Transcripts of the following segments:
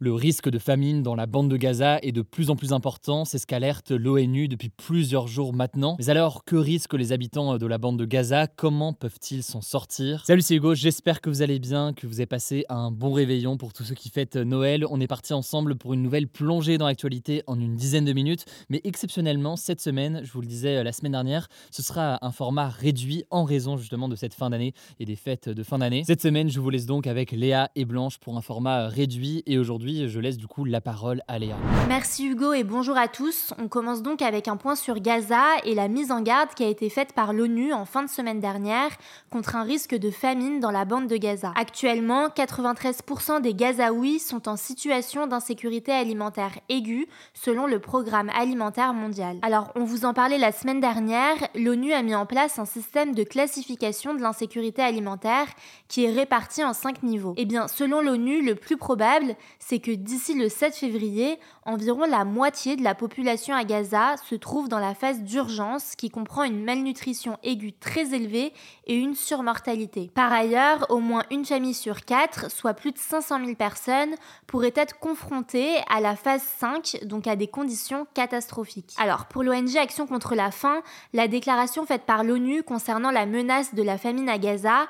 Le risque de famine dans la bande de Gaza est de plus en plus important, c'est ce qu'alerte l'ONU depuis plusieurs jours maintenant. Mais alors, que risquent les habitants de la bande de Gaza? Comment peuvent-ils s'en sortir? Salut, c'est Hugo, j'espère que vous allez bien, que vous avez passé un bon réveillon pour tous ceux qui fêtent Noël. On est parti ensemble pour une nouvelle plongée dans l'actualité en une dizaine de minutes. Mais exceptionnellement, cette semaine, je vous le disais la semaine dernière, ce sera un format réduit en raison justement de cette fin d'année et des fêtes de fin d'année. Cette semaine, je vous laisse donc avec Léa et Blanche pour un format réduit et aujourd'hui, je laisse du coup la parole à Léa. Merci Hugo et bonjour à tous. On commence donc avec un point sur Gaza et la mise en garde qui a été faite par l'ONU en fin de semaine dernière contre un risque de famine dans la bande de Gaza. Actuellement, 93% des Gazaouis sont en situation d'insécurité alimentaire aiguë selon le programme alimentaire mondial. Alors, on vous en parlait la semaine dernière, l'ONU a mis en place un système de classification de l'insécurité alimentaire qui est réparti en cinq niveaux. Eh bien, selon l'ONU, le plus probable, c'est que d'ici le 7 février, environ la moitié de la population à Gaza se trouve dans la phase d'urgence qui comprend une malnutrition aiguë très élevée et une surmortalité. Par ailleurs, au moins une famille sur quatre, soit plus de 500 000 personnes, pourrait être confrontée à la phase 5, donc à des conditions catastrophiques. Alors, pour l'ONG Action contre la faim, la déclaration faite par l'ONU concernant la menace de la famine à Gaza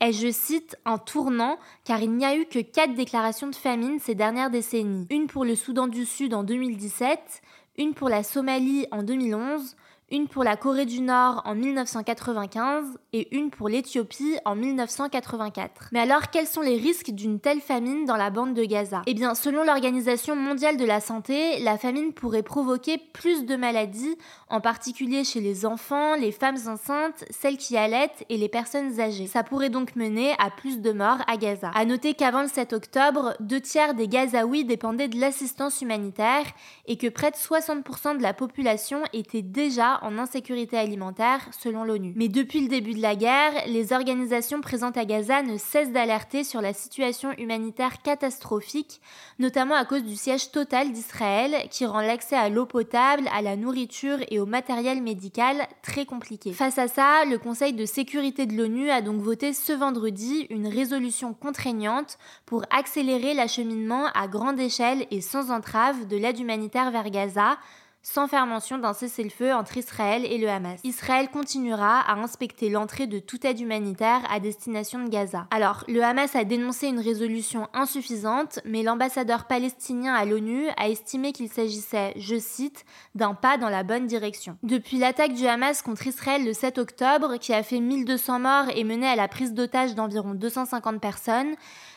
est, je cite, un tournant car il n'y a eu que quatre déclarations de famine ces dernières décennies. Une pour le Soudan du Sud en 2017, une pour la Somalie en 2011, une pour la Corée du Nord en 1995 et une pour l'Éthiopie en 1984. Mais alors, quels sont les risques d'une telle famine dans la bande de Gaza? Eh bien, selon l'Organisation mondiale de la santé, la famine pourrait provoquer plus de maladies, en particulier chez les enfants, les femmes enceintes, celles qui allaitent et les personnes âgées. Ça pourrait donc mener à plus de morts à Gaza. À noter qu'avant le 7 octobre, deux tiers des Gazaouis dépendaient de l'assistance humanitaire et que près de 60% de la population était déjà en insécurité alimentaire selon l'ONU. Mais depuis le début de la guerre, les organisations présentes à Gaza ne cessent d'alerter sur la situation humanitaire catastrophique, notamment à cause du siège total d'Israël qui rend l'accès à l'eau potable, à la nourriture et au matériel médical très compliqué. Face à ça, le Conseil de sécurité de l'ONU a donc voté ce vendredi une résolution contraignante pour accélérer l'acheminement à grande échelle et sans entrave de l'aide humanitaire vers Gaza sans faire mention d'un cessez-le-feu entre Israël et le Hamas. Israël continuera à inspecter l'entrée de toute aide humanitaire à destination de Gaza. Alors, le Hamas a dénoncé une résolution insuffisante, mais l'ambassadeur palestinien à l'ONU a estimé qu'il s'agissait, je cite, d'un pas dans la bonne direction. Depuis l'attaque du Hamas contre Israël le 7 octobre, qui a fait 1200 morts et mené à la prise d'otages d'environ 250 personnes,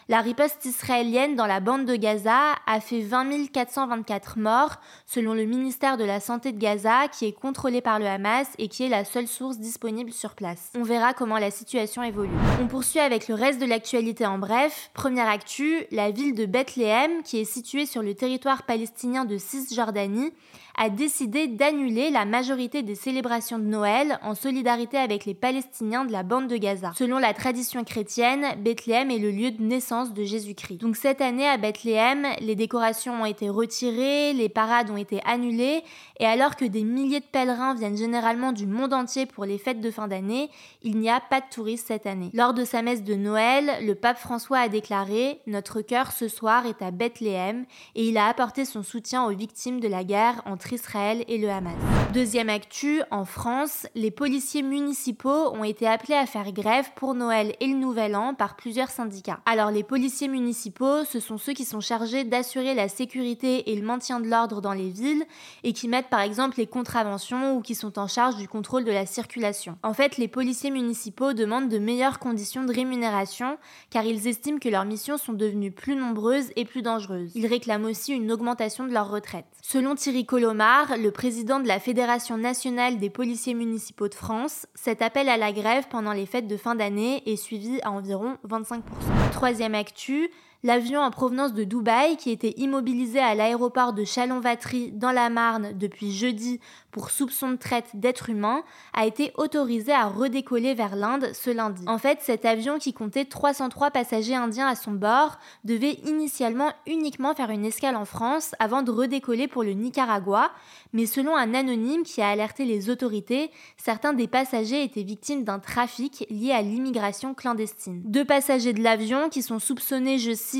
la riposte israélienne dans la bande de Gaza a fait 20 424 morts, selon le ministère de la Santé de Gaza, qui est contrôlé par le Hamas et qui est la seule source disponible sur place. On verra comment la situation évolue. On poursuit avec le reste de l'actualité en bref. Première actu, la ville de Bethléem, qui est située sur le territoire palestinien de Cisjordanie, a décidé d'annuler la majorité des célébrations de Noël en solidarité avec les Palestiniens de la bande de Gaza. Selon la tradition chrétienne, Bethléem est le lieu de naissance de Jésus-Christ. Donc cette année à Bethléem, les décorations ont été retirées, les parades ont été annulées, et alors que des milliers de pèlerins viennent généralement du monde entier pour les fêtes de fin d'année, il n'y a pas de touristes cette année. Lors de sa messe de Noël, le pape François a déclaré Notre cœur ce soir est à Bethléem, et il a apporté son soutien aux victimes de la guerre entre Israël et le Hamas. Deuxième actu, en France, les policiers municipaux ont été appelés à faire grève pour Noël et le Nouvel An par plusieurs syndicats. Alors les policiers municipaux, ce sont ceux qui sont chargés d'assurer la sécurité et le maintien de l'ordre dans les villes et qui mettent par exemple les contraventions ou qui sont en charge du contrôle de la circulation. En fait, les policiers municipaux demandent de meilleures conditions de rémunération car ils estiment que leurs missions sont devenues plus nombreuses et plus dangereuses. Ils réclament aussi une augmentation de leur retraite. Selon Thierry Colomar, le président de la Fédération nationale des policiers municipaux de France, cet appel à la grève pendant les fêtes de fin d'année est suivi à environ 25%. Troisième actu, L'avion en provenance de Dubaï, qui était immobilisé à l'aéroport de Chalon-Vatry dans la Marne depuis jeudi pour soupçon de traite d'êtres humains, a été autorisé à redécoller vers l'Inde ce lundi. En fait, cet avion qui comptait 303 passagers indiens à son bord devait initialement uniquement faire une escale en France avant de redécoller pour le Nicaragua, mais selon un anonyme qui a alerté les autorités, certains des passagers étaient victimes d'un trafic lié à l'immigration clandestine. Deux passagers de l'avion qui sont soupçonnés, je cite,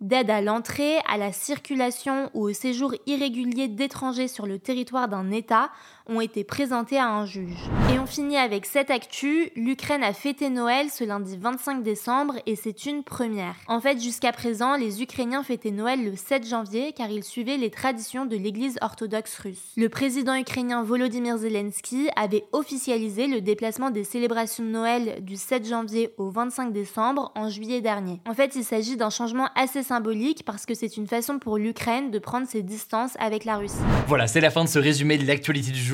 d'aide à l'entrée, à la circulation ou au séjour irrégulier d'étrangers sur le territoire d'un État ont été présentés à un juge. Et on finit avec cette actu, l'Ukraine a fêté Noël ce lundi 25 décembre et c'est une première. En fait, jusqu'à présent, les Ukrainiens fêtaient Noël le 7 janvier car ils suivaient les traditions de l'église orthodoxe russe. Le président ukrainien Volodymyr Zelensky avait officialisé le déplacement des célébrations de Noël du 7 janvier au 25 décembre en juillet dernier. En fait, il s'agit d'un changement assez symbolique parce que c'est une façon pour l'Ukraine de prendre ses distances avec la Russie. Voilà, c'est la fin de ce résumé de l'actualité du jour